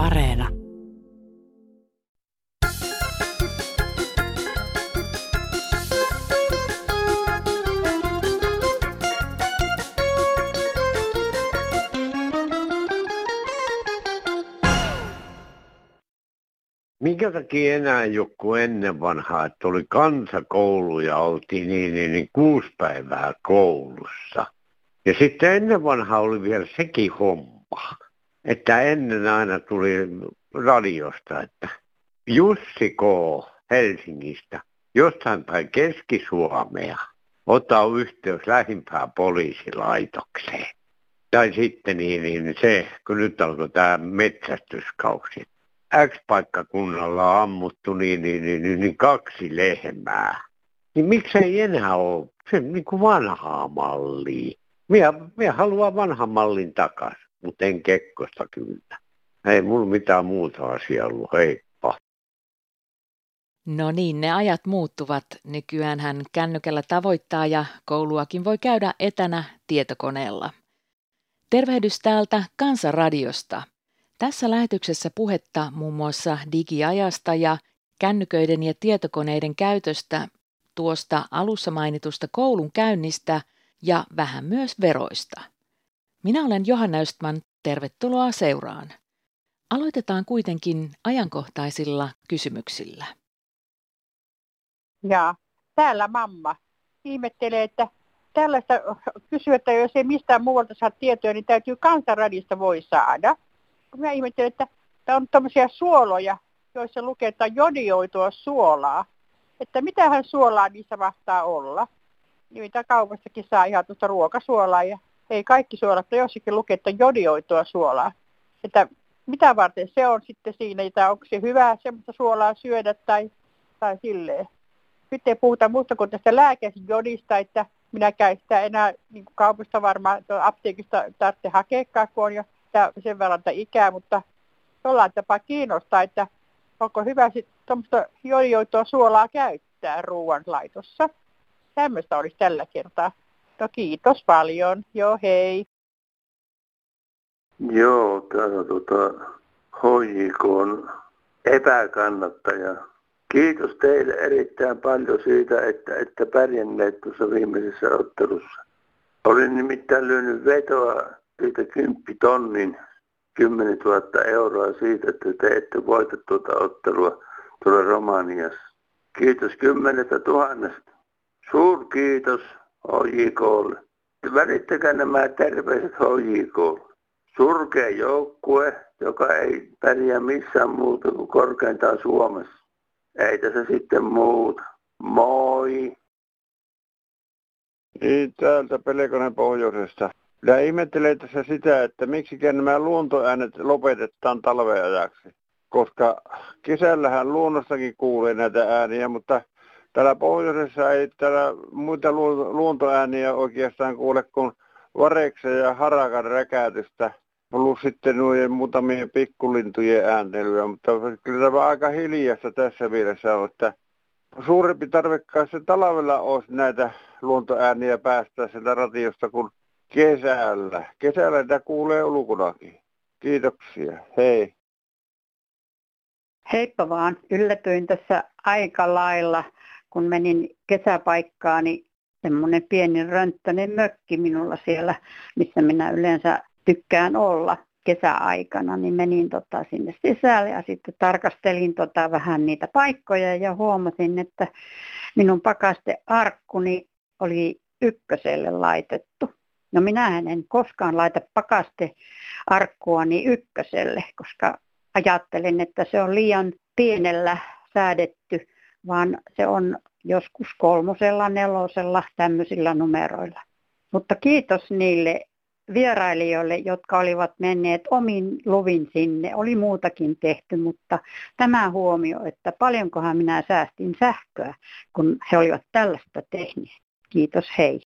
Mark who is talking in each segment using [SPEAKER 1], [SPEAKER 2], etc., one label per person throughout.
[SPEAKER 1] Areena.
[SPEAKER 2] Minkä takia enää joku ennen vanhaa, että oli kansakoulu ja oltiin niin, niin, niin kuusi päivää koulussa. Ja sitten ennen vanhaa oli vielä sekin homma, että ennen aina tuli radiosta, että Jussi K. Helsingistä, jostain päin Keski-Suomea, ota yhteys lähimpään poliisilaitokseen. Tai sitten niin, niin se, kun nyt alkoi tämä metsästyskausi. X-paikkakunnalla on ammuttu niin, niin, niin, niin, niin kaksi lehmää. Niin miksei enää ole se niin kuin vanhaa mallia. Minä, minä haluan vanhan mallin takaisin, mutta en kekkosta kyllä. Ei mulla mitään muuta asiaa ollut, heippa.
[SPEAKER 1] No niin, ne ajat muuttuvat. Nykyään hän kännykällä tavoittaa ja kouluakin voi käydä etänä tietokoneella. Tervehdys täältä Kansanradiosta. Tässä lähetyksessä puhetta muun muassa digiajasta ja kännyköiden ja tietokoneiden käytöstä, tuosta alussa mainitusta koulun käynnistä ja vähän myös veroista. Minä olen Johanna Östman, tervetuloa seuraan. Aloitetaan kuitenkin ajankohtaisilla kysymyksillä.
[SPEAKER 3] Ja täällä mamma ihmettelee, että tällaista kysyä, että jos ei mistään muualta saa tietoja, niin täytyy kansanradista voi saada – kun mä ihmettelin, että tämä on tämmöisiä suoloja, joissa lukee, että jodioitua suolaa. Että mitähän suolaa niissä mahtaa olla. Niitä kaupassakin saa ihan tuosta ruokasuolaa ja ei kaikki suolat, mutta jossakin lukee, että jodioitua suolaa. Että mitä varten se on sitten siinä, että onko se hyvää semmoista suolaa syödä tai, tai silleen. Nyt ei puhuta muusta kuin tästä lääkejodista, että minä käyn sitä enää niin kaupasta varmaan apteekista tarvitse hakeekaan, kun on jo sen verran ikää, mutta jollain tapaa kiinnostaa, että onko hyvä sitten tuommoista joijoitua suolaa käyttää ruoanlaitossa. Tämmöistä olisi tällä kertaa. No kiitos paljon. Joo, hei.
[SPEAKER 4] Joo, täällä tota, HJK on epäkannattaja. Kiitos teille erittäin paljon siitä, että, että pärjänneet tuossa viimeisessä ottelussa. Olin nimittäin lyönyt vetoa siitä kymppitonnin 10 000 euroa siitä, että te ette voita tuota ottelua tuolla Romaniassa. Kiitos kymmenestä tuhannesta. Suur kiitos HJKlle. Välittäkää nämä terveiset HJKlle. Surkea joukkue, joka ei pärjää missään muuta kuin korkeintaan Suomessa. Ei tässä sitten muuta. Moi!
[SPEAKER 2] Niin, täältä Pelekonen pohjoisesta. Minä ihmettelen tässä sitä, että miksi nämä luontoäänet lopetetaan talven ajaksi. Koska kesällähän luonnostakin kuulee näitä ääniä, mutta täällä pohjoisessa ei täällä muita luontoääniä oikeastaan kuule kuin vareksen ja harakan räkäytystä. Plus sitten noiden muutamien pikkulintujen ääntelyä, mutta kyllä tämä aika hiljasta tässä mielessä on, että suurempi tarve se talvella olisi näitä luontoääniä päästä sieltä radiosta, kun Kesällä. Kesällä niitä kuulee ulkonakin. Kiitoksia. Hei.
[SPEAKER 3] Heippa vaan. Yllätyin tässä aika lailla, kun menin kesäpaikkaani. Semmoinen pieni rönttöinen mökki minulla siellä, missä minä yleensä tykkään olla kesäaikana, niin menin tota sinne sisälle ja sitten tarkastelin tota vähän niitä paikkoja ja huomasin, että minun pakastearkkuni oli ykköselle laitettu. No minä en koskaan laita pakaste arkkuani ykköselle, koska ajattelen, että se on liian pienellä säädetty, vaan se on joskus kolmosella, nelosella, tämmöisillä numeroilla. Mutta kiitos niille vierailijoille, jotka olivat menneet omin luvin sinne. Oli muutakin tehty, mutta tämä huomio, että paljonkohan minä säästin sähköä, kun he olivat tällaista tehneet. Kiitos, hei.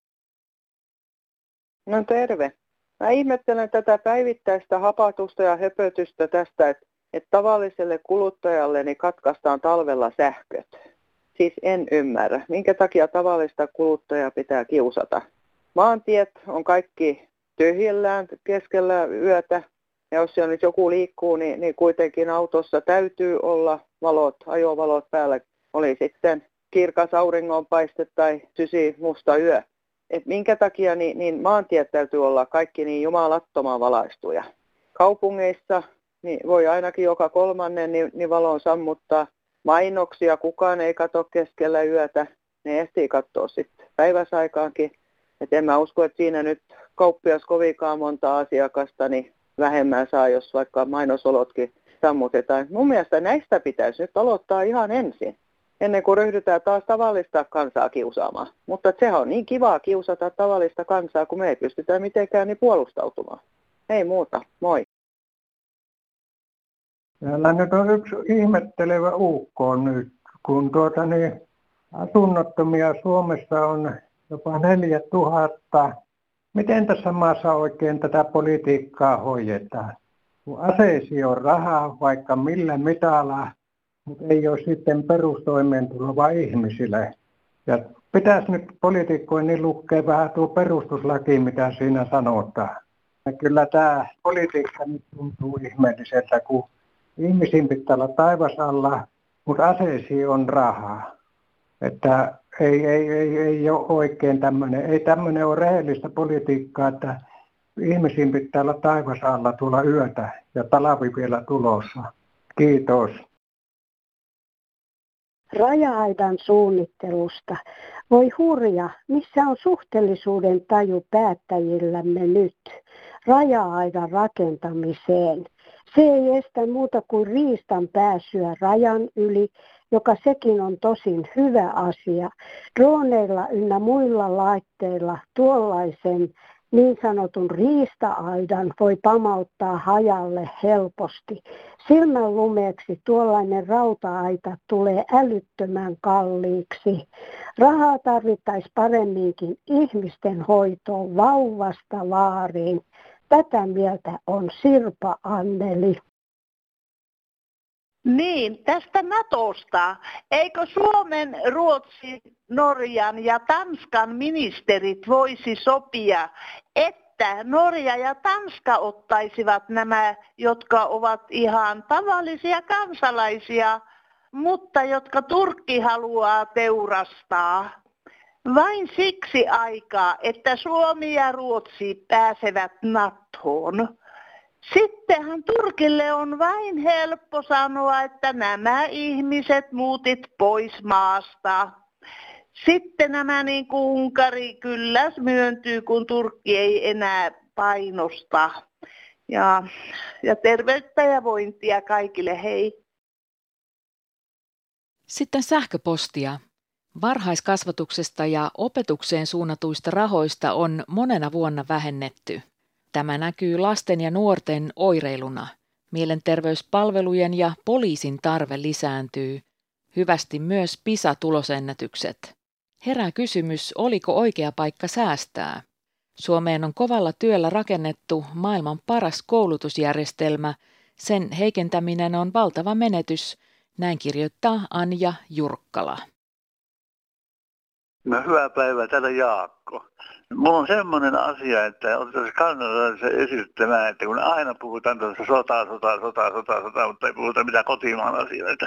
[SPEAKER 5] No terve. Mä ihmettelen tätä päivittäistä hapatusta ja höpötystä tästä, että, että tavalliselle kuluttajalle niin katkaistaan talvella sähköt. Siis en ymmärrä, minkä takia tavallista kuluttajaa pitää kiusata. Maantiet on kaikki tyhjellään keskellä yötä Ja jos siellä nyt joku liikkuu, niin, niin kuitenkin autossa täytyy olla valot, ajovalot päällä. Oli sitten kirkas auringonpaiste tai sysi musta yö. Et minkä takia niin, niin maantiet täytyy olla kaikki niin jumalattoman valaistuja. Kaupungeissa niin voi ainakin joka kolmannen niin, niin valon sammuttaa. Mainoksia kukaan ei katso keskellä yötä. Ne ehtii katsoa sitten päiväsaikaankin. Et en mä usko, että siinä nyt kauppias kovinkaan monta asiakasta niin vähemmän saa, jos vaikka mainosolotkin sammutetaan. Mun mielestä näistä pitäisi nyt aloittaa ihan ensin, ennen kuin ryhdytään taas tavallista kansaa kiusaamaan. Mutta se on niin kivaa kiusata tavallista kansaa, kun me ei pystytä mitenkään niin puolustautumaan. Ei muuta, moi.
[SPEAKER 6] Täällä nyt on yksi ihmettelevä ukko nyt, kun tuota niin, asunnottomia Suomessa on jopa 4000. Miten tässä maassa oikein tätä politiikkaa hoidetaan? Kun aseisi on rahaa vaikka millä mitalla, mutta ei ole sitten perustoimeentuloa ihmisille. Ja pitäisi nyt poliitikkojen niin lukea vähän tuo perustuslaki, mitä siinä sanotaan. Ja kyllä tämä politiikka nyt tuntuu ihmeelliseltä, kun ihmisiin pitää olla taivasalla, mutta aseisiin on rahaa. Että ei, ei, ei, ei ole oikein tämmöinen, ei tämmöinen ole rehellistä politiikkaa, että ihmisiin pitää olla taivasalla tuolla yötä ja talavi vielä tulossa. Kiitos.
[SPEAKER 7] Raja-aidan suunnittelusta. Voi hurja, missä on suhteellisuuden taju päättäjillämme nyt raja-aidan rakentamiseen. Se ei estä muuta kuin riistan pääsyä rajan yli, joka sekin on tosin hyvä asia. Droneilla ynnä muilla laitteilla tuollaisen niin sanotun riista-aidan voi pamauttaa hajalle helposti. Silmän lumeeksi tuollainen rauta-aita tulee älyttömän kalliiksi. Rahaa tarvittaisi paremminkin ihmisten hoitoon vauvasta vaariin. Tätä mieltä on Sirpa Anneli.
[SPEAKER 8] Niin, tästä Natosta. Eikö Suomen, Ruotsin, Norjan ja Tanskan ministerit voisi sopia, että Norja ja Tanska ottaisivat nämä, jotka ovat ihan tavallisia kansalaisia, mutta jotka Turkki haluaa teurastaa? Vain siksi aikaa, että Suomi ja Ruotsi pääsevät NATOon. Sittenhän Turkille on vain helppo sanoa, että nämä ihmiset muutit pois maasta. Sitten nämä niin kuin Unkari kyllä myöntyy, kun Turkki ei enää painosta. Ja, ja terveyttä ja vointia kaikille, hei.
[SPEAKER 1] Sitten sähköpostia. Varhaiskasvatuksesta ja opetukseen suunnatuista rahoista on monena vuonna vähennetty. Tämä näkyy lasten ja nuorten oireiluna. Mielenterveyspalvelujen ja poliisin tarve lisääntyy. Hyvästi myös PISA-tulosennätykset. Herää kysymys, oliko oikea paikka säästää? Suomeen on kovalla työllä rakennettu maailman paras koulutusjärjestelmä. Sen heikentäminen on valtava menetys, näin kirjoittaa Anja Jurkkala.
[SPEAKER 9] No, hyvää päivää, täällä Jaakko. Mulla on semmoinen asia, että otettaisiin kannalta esittämään, että kun aina puhutaan tuossa sotaa, sotaa, sotaa, sotaa, sotaa, mutta ei puhuta mitään kotimaan asioita,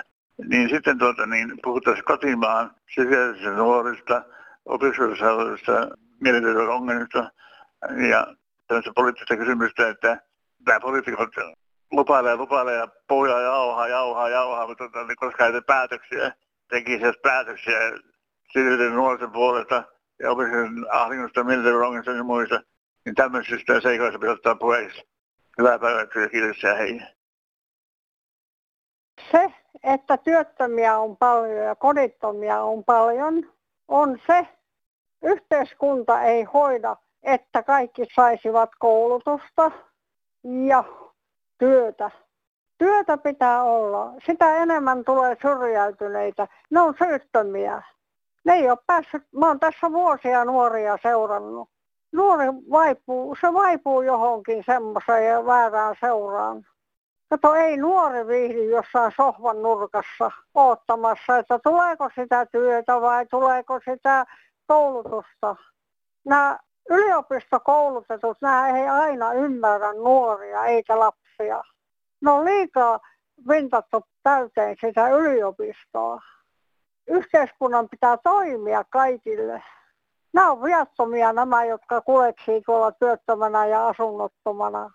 [SPEAKER 9] niin sitten tuota, niin puhutaan kotimaan syrjäisistä nuorista, opiskelussa mielenterveyden ongelmista ja tämmöistä poliittista kysymystä, että tämä poliitikot lupailee, lupailee ja puhujaa jauhaa, jauhaa, jauhaa, mutta tuota, niin koska ei päätöksiä, tekisi päätöksiä syrjäisten nuorten puolesta ja opiskelijoiden ahdingosta, mielenterveyden ja muista, niin tämmöisistä seikoista pitää ottaa puheeksi. Hyvää päivää, kiitos ja hei.
[SPEAKER 7] Se, että työttömiä on paljon ja kodittomia on paljon, on se, yhteiskunta ei hoida, että kaikki saisivat koulutusta ja työtä. Työtä pitää olla. Sitä enemmän tulee syrjäytyneitä. Ne on syyttömiä. Ne ei ole päässyt, mä oon tässä vuosia nuoria seurannut. Nuori vaipuu, se vaipuu johonkin semmoiseen ja väärään seuraan. Kato, ei nuori viihdy jossain sohvan nurkassa oottamassa, että tuleeko sitä työtä vai tuleeko sitä koulutusta. Nämä yliopistokoulutetut, nämä ei aina ymmärrä nuoria eikä lapsia.
[SPEAKER 9] vuosia. No liikaa vintattu täyteen sitä yliopistoa. Yhteiskunnan pitää toimia kaikille. Nämä on viattomia nämä, jotka kuleksii tuolla työttömänä ja asunnottomana.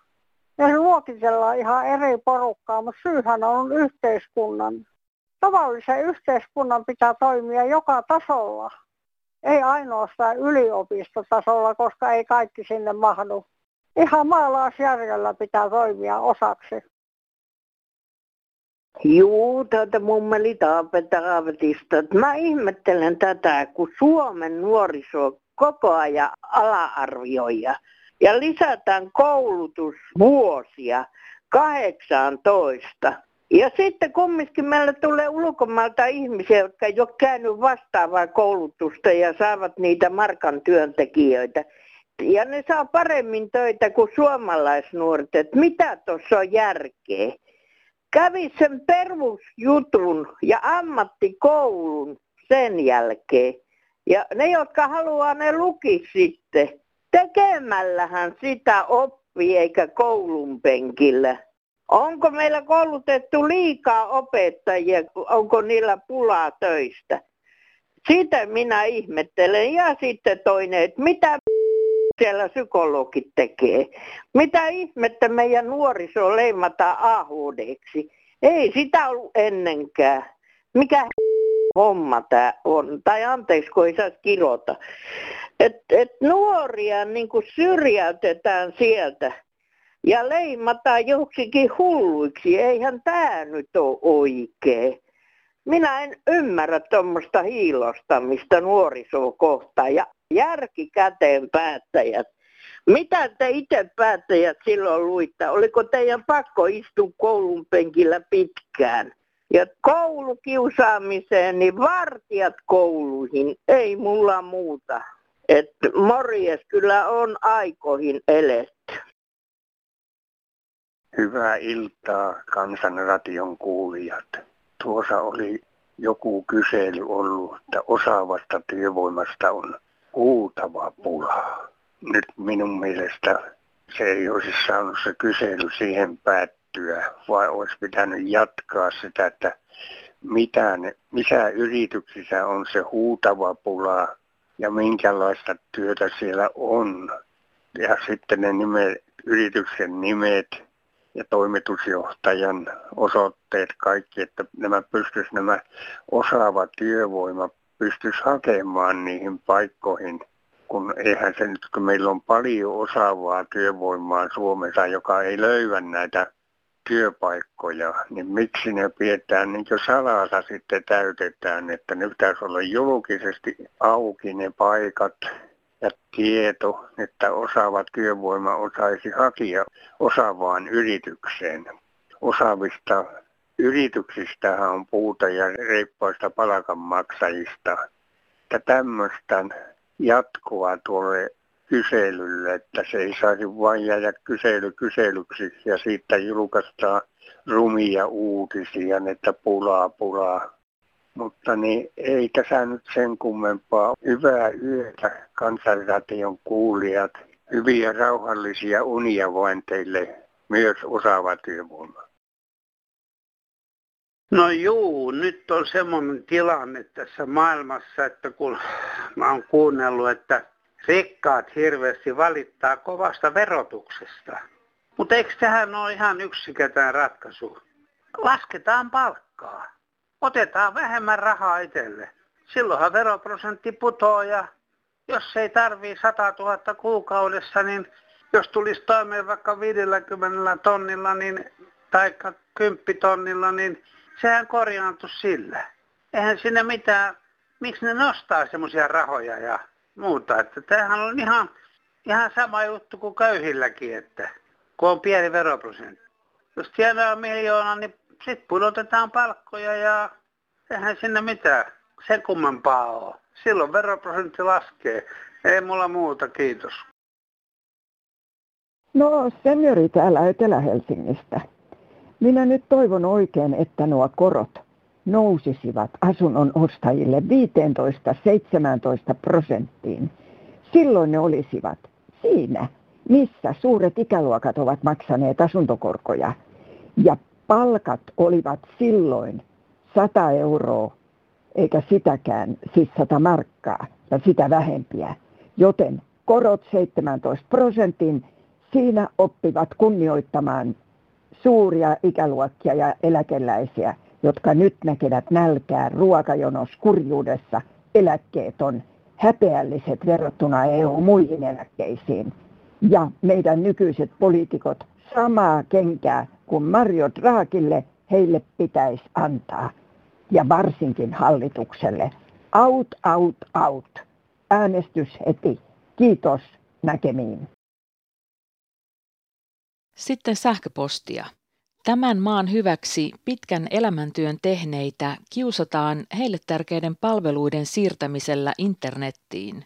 [SPEAKER 9] Ne luokitellaan ihan eri porukkaa, mutta syyhän on yhteiskunnan. Tavallisen yhteiskunnan pitää toimia joka tasolla. Ei ainoastaan yliopistotasolla, koska ei kaikki sinne mahdu. Ihan maalaisjärjellä pitää toimia osaksi.
[SPEAKER 10] Juu, tätä mummeli Taavetista. Mä ihmettelen tätä, kun Suomen nuoriso koko ajan ala-arvioija ja lisätään koulutusvuosia 18. Ja sitten kumminkin meillä tulee ulkomailta ihmisiä, jotka ei ole käynyt vastaavaa koulutusta ja saavat niitä markan työntekijöitä. Ja ne saa paremmin töitä kuin suomalaisnuoret. Et mitä tuossa on järkeä? Kävi sen perusjutun ja ammattikoulun sen jälkeen. Ja ne, jotka haluaa, ne luki sitten. Tekemällähän sitä oppii eikä koulun penkillä. Onko meillä koulutettu liikaa opettajia, onko niillä pulaa töistä? Sitä minä ihmettelen. Ja sitten toinen, että mitä siellä psykologit tekee? Mitä ihmettä meidän nuoriso leimataan AHDksi? Ei sitä ollut ennenkään. Mikä homma tämä on? Tai anteeksi, kun ei saisi kirota. Et, et nuoria niin syrjäytetään sieltä ja leimataan joksikin hulluiksi. Eihän tämä nyt ole oikein. Minä en ymmärrä tuommoista hiilostamista nuorisoa kohtaan ja järki käteen päättäjät. Mitä te itse päättäjät silloin luitte? Oliko teidän pakko istua koulun penkillä pitkään? Ja koulukiusaamiseen, niin vartijat kouluihin, ei mulla muuta. Et morjes kyllä on aikoihin eletty.
[SPEAKER 11] Hyvää iltaa kansanradion kuulijat. Tuossa oli joku kysely ollut, että osaavasta työvoimasta on huutava pula. Nyt minun mielestä se ei olisi saanut se kysely siihen päättyä, vai olisi pitänyt jatkaa sitä, että mitä ne, missä yrityksissä on se huutava pula ja minkälaista työtä siellä on. Ja sitten ne nime, yrityksen nimet ja toimitusjohtajan osoitteet kaikki, että nämä pystyisi nämä osaava työvoima pystyisi hakemaan niihin paikkoihin, kun eihän se nyt, kun meillä on paljon osaavaa työvoimaa Suomessa, joka ei löyä näitä työpaikkoja, niin miksi ne pidetään niin salassa sitten täytetään, että ne pitäisi olla julkisesti auki ne paikat ja tieto, että osaava työvoima osaisi hakea osaavaan yritykseen. Osaavista yrityksistähän on puuta ja reippaista palkanmaksajista. Että tämmöistä jatkoa tuolle kyselylle, että se ei saisi vain jäädä kysely kyselyksi ja siitä julkaistaan rumia uutisia, että pulaa pulaa. Mutta niin ei tässä nyt sen kummempaa. Hyvää yötä kansanradion kuulijat. Hyviä rauhallisia unia vain teille myös osaava työvoima.
[SPEAKER 12] No juu, nyt on semmoinen tilanne tässä maailmassa, että kun mä oon kuunnellut, että rikkaat hirveästi valittaa kovasta verotuksesta. Mutta eikö tähän ole ihan yksinkertainen ratkaisu? Lasketaan palkkaa. Otetaan vähemmän rahaa itselle. Silloinhan veroprosentti putoaa ja jos ei tarvii 100 000 kuukaudessa, niin jos tulisi toimeen vaikka 50 tonnilla niin, tai 10 tonnilla, niin sehän korjaantu sillä. Eihän sinne mitään, miksi ne nostaa semmoisia rahoja ja muuta. Että tämähän on ihan, ihan sama juttu kuin köyhilläkin, että kun on pieni veroprosentti. Jos tienaa miljoona, niin sitten pudotetaan palkkoja ja eihän sinne mitään sen kummempaa ole. Silloin veroprosentti laskee. Ei mulla muuta, kiitos.
[SPEAKER 13] No, seniori täällä Etelä-Helsingistä. Minä nyt toivon oikein, että nuo korot nousisivat asunnon ostajille 15-17 prosenttiin. Silloin ne olisivat siinä missä suuret ikäluokat ovat maksaneet asuntokorkoja. Ja palkat olivat silloin 100 euroa, eikä sitäkään, siis 100 markkaa ja sitä vähempiä. Joten korot 17 prosentin, siinä oppivat kunnioittamaan suuria ikäluokkia ja eläkeläisiä, jotka nyt näkevät nälkää ruokajonos kurjuudessa. Eläkkeet on häpeälliset verrattuna EU-muihin eläkkeisiin. Ja meidän nykyiset poliitikot samaa kenkää kuin Mario Draakille heille pitäisi antaa. Ja varsinkin hallitukselle. Out, out, out. Äänestys heti. Kiitos näkemiin.
[SPEAKER 1] Sitten sähköpostia. Tämän maan hyväksi pitkän elämäntyön tehneitä kiusataan heille tärkeiden palveluiden siirtämisellä internettiin.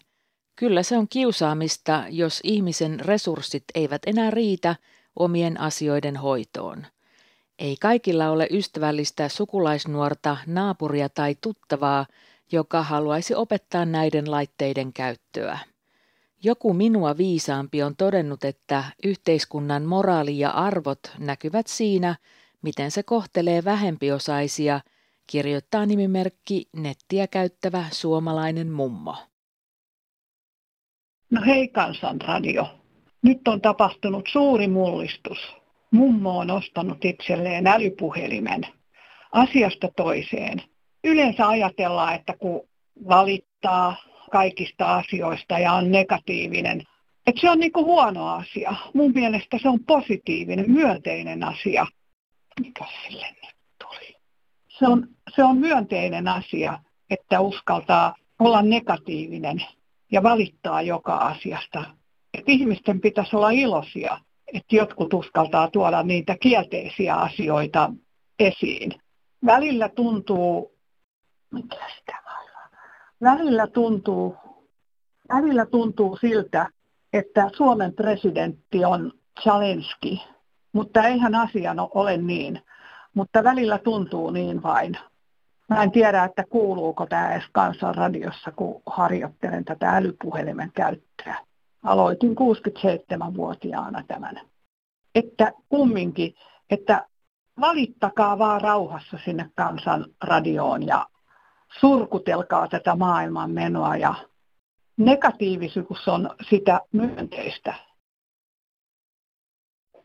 [SPEAKER 1] Kyllä se on kiusaamista, jos ihmisen resurssit eivät enää riitä omien asioiden hoitoon. Ei kaikilla ole ystävällistä sukulaisnuorta, naapuria tai tuttavaa, joka haluaisi opettaa näiden laitteiden käyttöä. Joku minua viisaampi on todennut, että yhteiskunnan moraali ja arvot näkyvät siinä, miten se kohtelee vähempiosaisia, kirjoittaa nimimerkki nettiä käyttävä suomalainen mummo.
[SPEAKER 14] No hei Kansanradio. Nyt on tapahtunut suuri mullistus. Mummo on ostanut itselleen älypuhelimen asiasta toiseen. Yleensä ajatellaan, että kun valittaa, kaikista asioista ja on negatiivinen. Et se on niinku huono asia. Mun mielestä se on positiivinen, myönteinen asia. Mikä sille nyt tuli? Se on, se on myönteinen asia, että uskaltaa olla negatiivinen ja valittaa joka asiasta. Et ihmisten pitäisi olla iloisia, että jotkut uskaltaa tuoda niitä kielteisiä asioita esiin. Välillä tuntuu, mikä sitä välillä tuntuu, välillä tuntuu siltä, että Suomen presidentti on Chalenski, mutta eihän asia ole niin. Mutta välillä tuntuu niin vain. Mä en tiedä, että kuuluuko tämä edes kansanradiossa, kun harjoittelen tätä älypuhelimen käyttöä. Aloitin 67-vuotiaana tämän. Että kumminkin, että valittakaa vaan rauhassa sinne kansanradioon ja surkutelkaa tätä maailman menoa ja negatiivisuus on sitä myönteistä.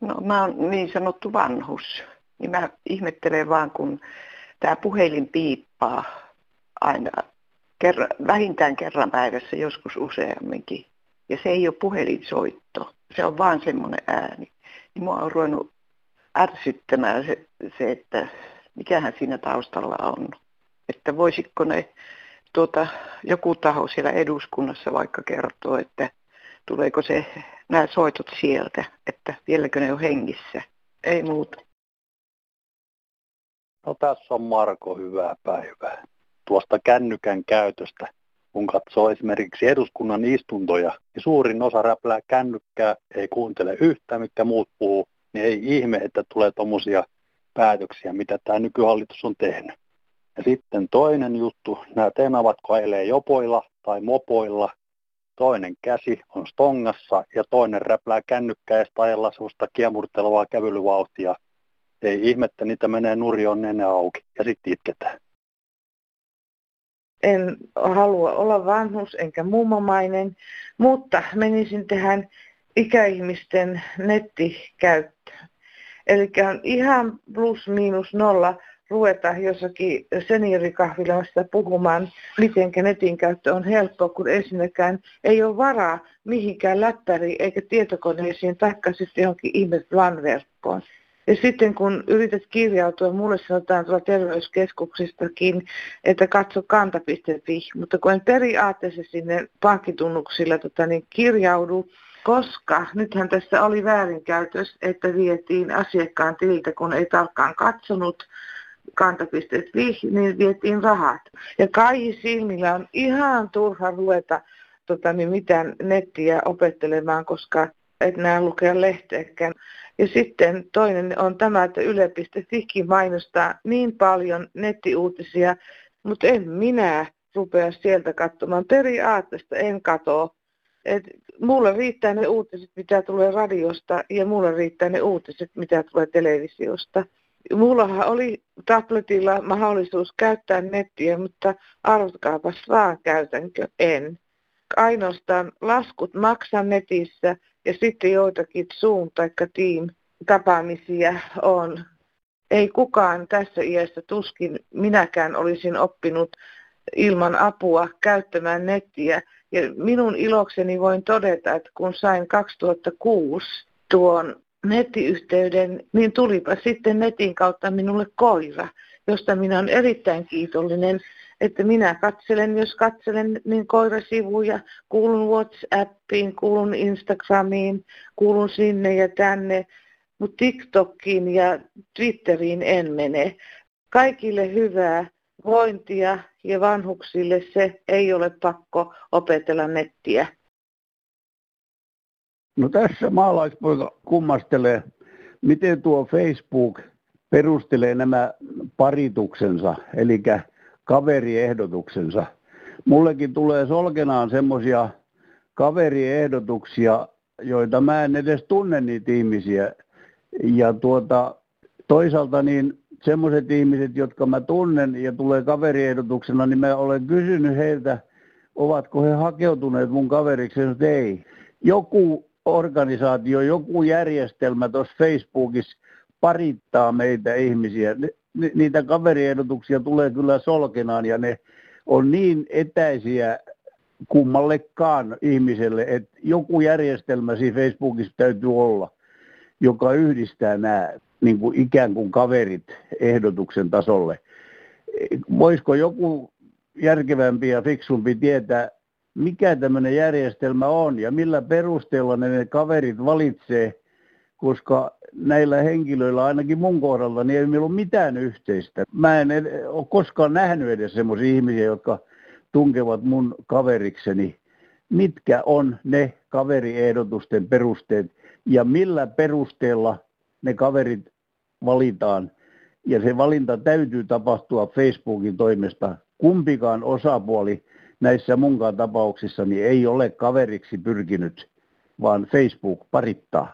[SPEAKER 5] No mä oon niin sanottu vanhus. Niin mä ihmettelen vaan, kun tämä puhelin piippaa aina kerran, vähintään kerran päivässä, joskus useamminkin. Ja se ei ole puhelinsoitto, se on vaan semmoinen ääni. Niin mua on ruvennut ärsyttämään se, se, että mikähän siinä taustalla on että voisiko ne tuota, joku taho siellä eduskunnassa vaikka kertoa, että tuleeko se nämä soitot sieltä, että vieläkö ne on hengissä. Ei muuta.
[SPEAKER 15] No tässä on Marko, hyvää päivää. Tuosta kännykän käytöstä. Kun katsoo esimerkiksi eduskunnan istuntoja, niin suurin osa räplää kännykkää, ei kuuntele yhtään, mitkä muut puhuu, niin ei ihme, että tulee tuommoisia päätöksiä, mitä tämä nykyhallitus on tehnyt. Ja sitten toinen juttu, nämä tenavat kailee jopoilla tai mopoilla. Toinen käsi on stongassa ja toinen räplää kännykkäistä ajalla sellaista kiemurtelevaa kävelyvauhtia. Ei ihmettä, niitä menee nurjoon nenä auki ja sitten itketään.
[SPEAKER 16] En halua olla vanhus enkä mummomainen, mutta menisin tähän ikäihmisten nettikäyttöön. Eli on ihan plus miinus nolla ruveta jossakin seniorikahvilassa puhumaan, miten netin käyttö on helppoa, kun ensinnäkään ei ole varaa mihinkään läppäriin eikä tietokoneisiin, taikka sitten johonkin ihme verkkoon. Ja sitten kun yrität kirjautua, mulle sanotaan tuolla terveyskeskuksistakin, että katso kanta.fi, mutta kun en periaatteessa sinne pankkitunnuksilla tota, niin kirjaudu, koska nythän tässä oli väärinkäytös, että vietiin asiakkaan tililtä, kun ei tarkkaan katsonut, kanta.fi, niin vietiin rahat. Ja kai silmillä on ihan turha ruveta tota, niin mitään nettiä opettelemaan, koska et näe lukea lehteäkään. Ja sitten toinen on tämä, että yle.fi mainostaa niin paljon nettiuutisia, mutta en minä rupea sieltä katsomaan. Periaatteesta en katso Et mulle riittää ne uutiset, mitä tulee radiosta ja mulle riittää ne uutiset, mitä tulee televisiosta. Mullahan oli tabletilla mahdollisuus käyttää nettiä, mutta arvotkaapas vaan käytänkö en. Ainoastaan laskut maksan netissä ja sitten joitakin Zoom tai Team tapaamisia on. Ei kukaan tässä iässä tuskin minäkään olisin oppinut ilman apua käyttämään nettiä. Ja minun ilokseni voin todeta, että kun sain 2006 tuon nettiyhteyden, niin tulipa sitten netin kautta minulle koira, josta minä olen erittäin kiitollinen, että minä katselen, jos katselen, niin koirasivuja, kuulun Whatsappiin, kuulun Instagramiin, kuulun sinne ja tänne, mutta TikTokiin ja Twitteriin en mene. Kaikille hyvää vointia ja vanhuksille se ei ole pakko opetella nettiä.
[SPEAKER 17] No tässä maalaispoika kummastelee, miten tuo Facebook perustelee nämä parituksensa, eli kaveriehdotuksensa. Mullekin tulee solkenaan semmoisia kaveriehdotuksia, joita mä en edes tunne niitä ihmisiä. Ja tuota, toisaalta niin semmoiset ihmiset, jotka mä tunnen ja tulee kaveriehdotuksena, niin mä olen kysynyt heiltä, ovatko he hakeutuneet mun kaveriksi, että ei. Joku organisaatio, joku järjestelmä tuossa Facebookissa parittaa meitä ihmisiä. niitä kaveriehdotuksia tulee kyllä solkenaan ja ne on niin etäisiä kummallekaan ihmiselle, että joku järjestelmä siinä Facebookissa täytyy olla, joka yhdistää nämä niin kuin ikään kuin kaverit ehdotuksen tasolle. Voisiko joku järkevämpi ja fiksumpi tietää, mikä tämmöinen järjestelmä on ja millä perusteella ne kaverit valitsee, koska näillä henkilöillä, ainakin mun kohdalla, niin ei meillä ole mitään yhteistä. Mä en ed- ole koskaan nähnyt edes semmoisia ihmisiä, jotka tunkevat mun kaverikseni. Mitkä on ne kaveriehdotusten perusteet ja millä perusteella ne kaverit valitaan. Ja se valinta täytyy tapahtua Facebookin toimesta. Kumpikaan osapuoli näissä munkaan tapauksissa niin ei ole kaveriksi pyrkinyt, vaan Facebook parittaa.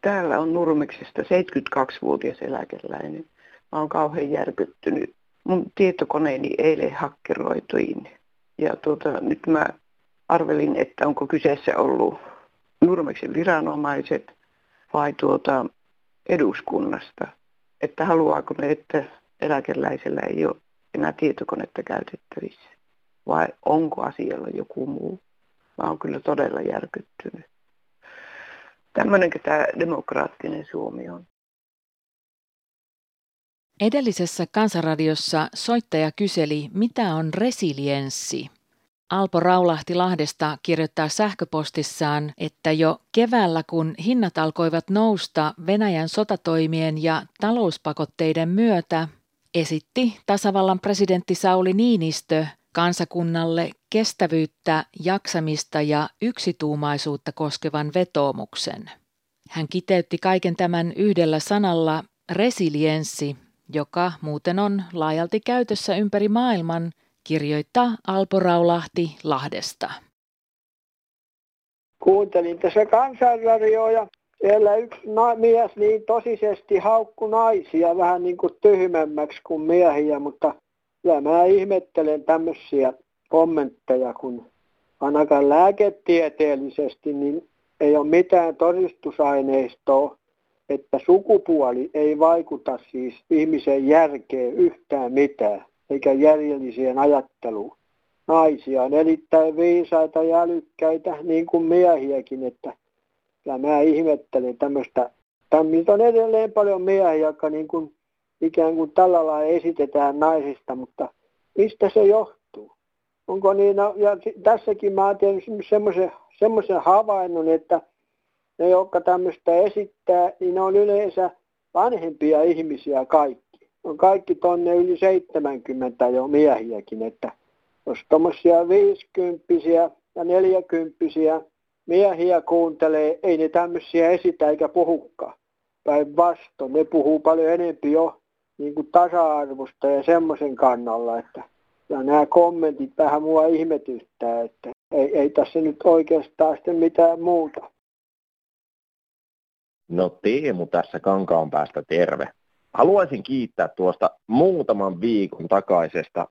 [SPEAKER 18] Täällä on Nurmeksesta 72-vuotias eläkeläinen. Mä oon kauhean järkyttynyt. Mun tietokoneeni eilen hakkeroituin. Ja tuota, nyt mä arvelin, että onko kyseessä ollut Nurmeksen viranomaiset vai tuota eduskunnasta. Että haluaako ne, että eläkeläisellä ei ole enää tietokonetta käytettävissä. Vai onko asialla joku muu? Mä oon kyllä todella järkyttynyt. Tämmöinenkö tämä demokraattinen Suomi on?
[SPEAKER 1] Edellisessä kansanradiossa soittaja kyseli, mitä on resilienssi. Alpo Raulahti Lahdesta kirjoittaa sähköpostissaan, että jo keväällä kun hinnat alkoivat nousta Venäjän sotatoimien ja talouspakotteiden myötä, esitti tasavallan presidentti Sauli Niinistö kansakunnalle kestävyyttä, jaksamista ja yksituumaisuutta koskevan vetoomuksen. Hän kiteytti kaiken tämän yhdellä sanalla resilienssi, joka muuten on laajalti käytössä ympäri maailman, kirjoittaa Alpo Raulahti Lahdesta.
[SPEAKER 19] Kuuntelin tässä kansanradioa ja siellä yksi na- mies niin tosisesti haukku naisia vähän niin kuin tyhmemmäksi kuin miehiä, mutta kyllä mä ihmettelen tämmöisiä kommentteja, kun ainakaan lääketieteellisesti niin ei ole mitään todistusaineistoa, että sukupuoli ei vaikuta siis ihmisen järkeen yhtään mitään, eikä järjelliseen ajatteluun. Naisia on erittäin viisaita ja älykkäitä, niin kuin miehiäkin, että ja mä ihmettelen tämmöistä, tämmöistä on edelleen paljon miehiä, jotka niin kuin ikään kuin tällä lailla esitetään naisista, mutta mistä se johtuu? Onko niin, no, ja tässäkin mä oon semmoisen, semmoisen havainnon, että ne, jotka tämmöistä esittää, niin ne on yleensä vanhempia ihmisiä kaikki. On kaikki tonne yli 70 jo miehiäkin, että jos tuommoisia 50 ja 40 miehiä kuuntelee, ei ne tämmöisiä esitä eikä puhukaan. Päinvastoin, ne puhuu paljon enempi jo niin kuin tasa-arvosta ja semmoisen kannalla, että ja nämä kommentit vähän mua ihmetyttää, että ei, ei tässä nyt oikeastaan sitten mitään muuta.
[SPEAKER 20] No Teemu tässä kankaan päästä terve. Haluaisin kiittää tuosta muutaman viikon takaisesta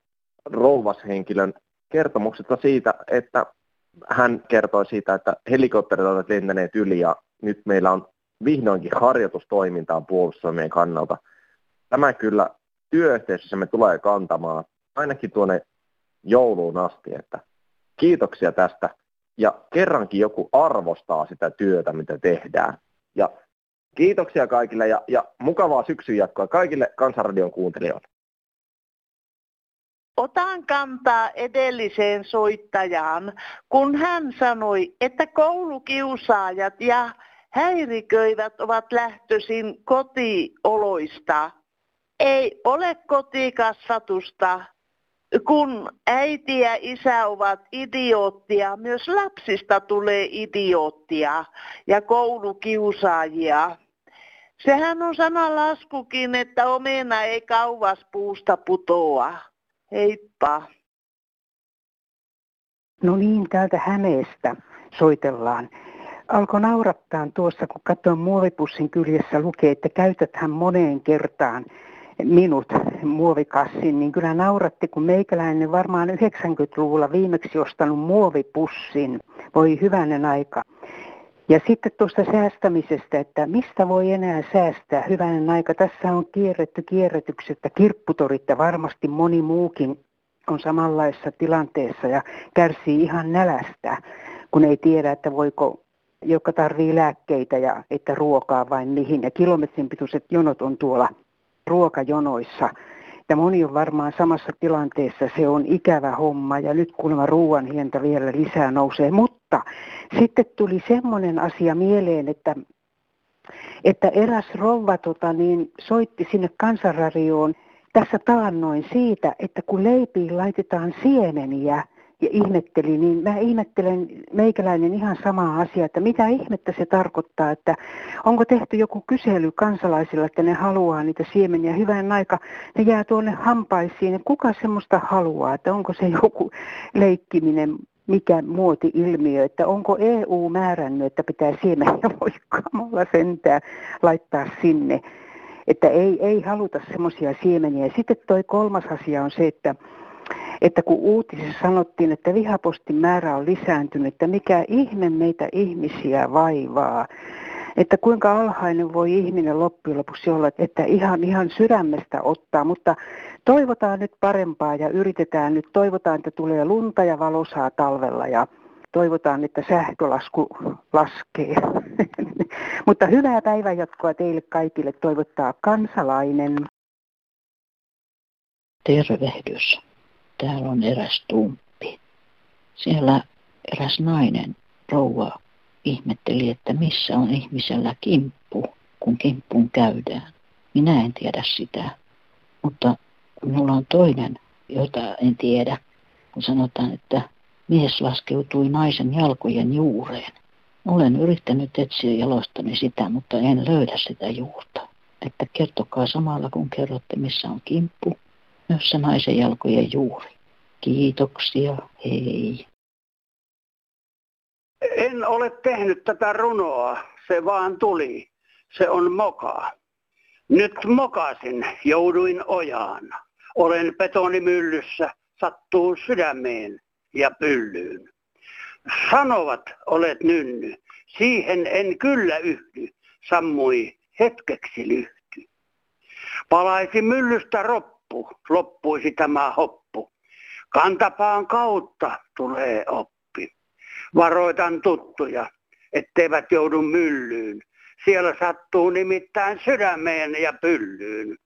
[SPEAKER 20] rouvashenkilön kertomuksesta siitä, että hän kertoi siitä, että helikopterit ovat lentäneet yli ja nyt meillä on vihdoinkin harjoitustoimintaa puolustusvoimien kannalta. Tämä kyllä työyhteisössämme tulee kantamaan ainakin tuonne jouluun asti, että kiitoksia tästä. Ja kerrankin joku arvostaa sitä työtä, mitä tehdään. Ja kiitoksia kaikille ja, ja mukavaa syksyn jatkoa kaikille Kansanradion kuuntelijoille.
[SPEAKER 8] Otan kantaa edelliseen soittajaan, kun hän sanoi, että koulukiusaajat ja häiriköivät ovat lähtöisin kotioloista. Ei ole kotikasvatusta. Kun äiti ja isä ovat idioottia, myös lapsista tulee idioottia ja koulukiusaajia. Sehän on sama laskukin, että omena ei kauas puusta putoa. Heippa.
[SPEAKER 21] No niin, täältä Hämeestä soitellaan. Alkoi naurattaa tuossa, kun katsoin muovipussin kyljessä lukee, että käytäthän moneen kertaan minut muovikassin, niin kyllä nauratti, kun meikäläinen varmaan 90-luvulla viimeksi ostanut muovipussin. Voi hyvänen aika. Ja sitten tuosta säästämisestä, että mistä voi enää säästää, hyvänen aika. Tässä on kierretty kierrätyksettä, kirpputorit ja varmasti moni muukin on samanlaisessa tilanteessa ja kärsii ihan nälästä, kun ei tiedä, että voiko, joka tarvii lääkkeitä ja että ruokaa vai mihin. Ja kilometrin pituiset jonot on tuolla ruokajonoissa ja moni on varmaan samassa tilanteessa, se on ikävä homma ja nyt kuulemma ruoan hienta vielä lisää nousee. Mutta sitten tuli semmoinen asia mieleen, että, että eräs rouva tota, niin, soitti sinne kansanradioon tässä taannoin siitä, että kun leipiin laitetaan siemeniä, ja ihmetteli, niin mä ihmettelen meikäläinen ihan sama asia, että mitä ihmettä se tarkoittaa, että onko tehty joku kysely kansalaisilla, että ne haluaa niitä siemeniä. Hyvän aika, ne jää tuonne hampaisiin, kuka semmoista haluaa, että onko se joku leikkiminen, mikä muoti-ilmiö, että onko EU määrännyt, että pitää siemeniä voikkaamalla sentään laittaa sinne. Että ei, ei haluta semmoisia siemeniä. Sitten toi kolmas asia on se, että että kun uutisissa sanottiin, että vihapostin määrä on lisääntynyt, että mikä ihme meitä ihmisiä vaivaa, että kuinka alhainen voi ihminen loppujen lopuksi olla, että ihan, ihan sydämestä ottaa, mutta toivotaan nyt parempaa ja yritetään nyt, toivotaan, että tulee lunta ja valosaa talvella ja toivotaan, että sähkölasku laskee. mutta hyvää päivänjatkoa teille kaikille toivottaa kansalainen.
[SPEAKER 22] Tervehdys täällä on eräs tumppi. Siellä eräs nainen, rouva, ihmetteli, että missä on ihmisellä kimppu, kun kimppuun käydään. Minä en tiedä sitä, mutta minulla on toinen, jota en tiedä, kun sanotaan, että mies laskeutui naisen jalkojen juureen. Olen yrittänyt etsiä jalostani sitä, mutta en löydä sitä juurta. Että kertokaa samalla, kun kerrotte, missä on kimppu, myös se naisen jalkojen juuri. Kiitoksia, hei.
[SPEAKER 23] En ole tehnyt tätä runoa, se vaan tuli. Se on moka. Nyt mokasin, jouduin ojaan. Olen betonimyllyssä, sattuu sydämeen ja pyllyyn. Sanovat, olet nynny, siihen en kyllä yhdy, sammui hetkeksi lyhty. Palaisi myllystä roppu, loppuisi tämä hoppu. Kantapaan kautta tulee oppi. Varoitan tuttuja, etteivät joudu myllyyn. Siellä sattuu nimittäin sydämeen ja pyllyyn.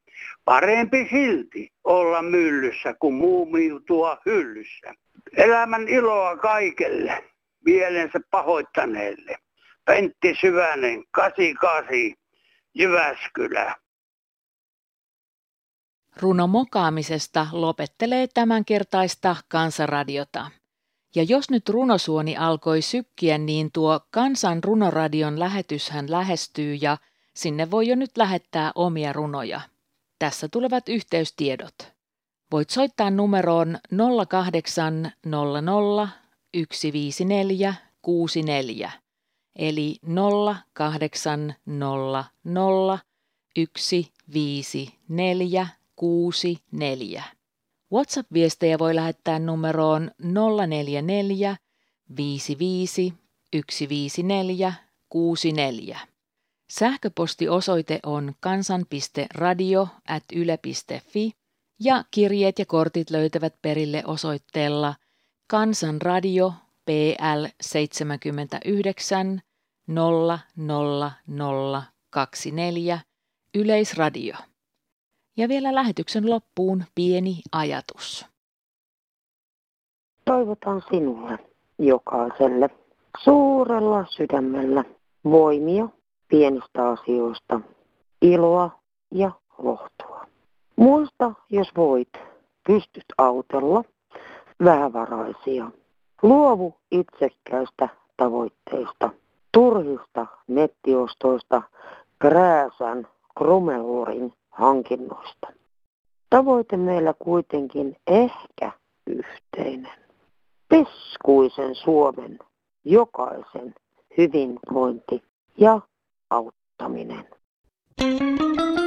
[SPEAKER 23] Parempi silti olla myllyssä kuin muumiutua hyllyssä. Elämän iloa kaikelle, mielensä pahoittaneelle. Pentti Syvänen, 88, Jyväskylä.
[SPEAKER 1] Runo mokaamisesta lopettelee tämänkertaista kansanradiota. Ja jos nyt runosuoni alkoi sykkiä, niin tuo Kansan runoradion lähetyshän lähestyy ja sinne voi jo nyt lähettää omia runoja. Tässä tulevat yhteystiedot. Voit soittaa numeroon 0800 154 64 eli 0800 154 64. WhatsApp-viestejä voi lähettää numeroon 044 55 154 64. Sähköpostiosoite on kansan.radio.yle.fi ja kirjeet ja kortit löytävät perille osoitteella Kansanradio PL 79 00024 Yleisradio. Ja vielä lähetyksen loppuun pieni ajatus.
[SPEAKER 24] Toivotan sinulle jokaiselle suurella sydämellä voimia pienistä asioista, iloa ja lohtua. Muista, jos voit, pystyt autella vähävaraisia. Luovu itsekkäistä tavoitteista, turhista nettiostoista, krääsän, krumeluurin hankinnoista. Tavoite meillä kuitenkin ehkä yhteinen. Peskuisen Suomen jokaisen hyvinvointi ja auttaminen. Thank you.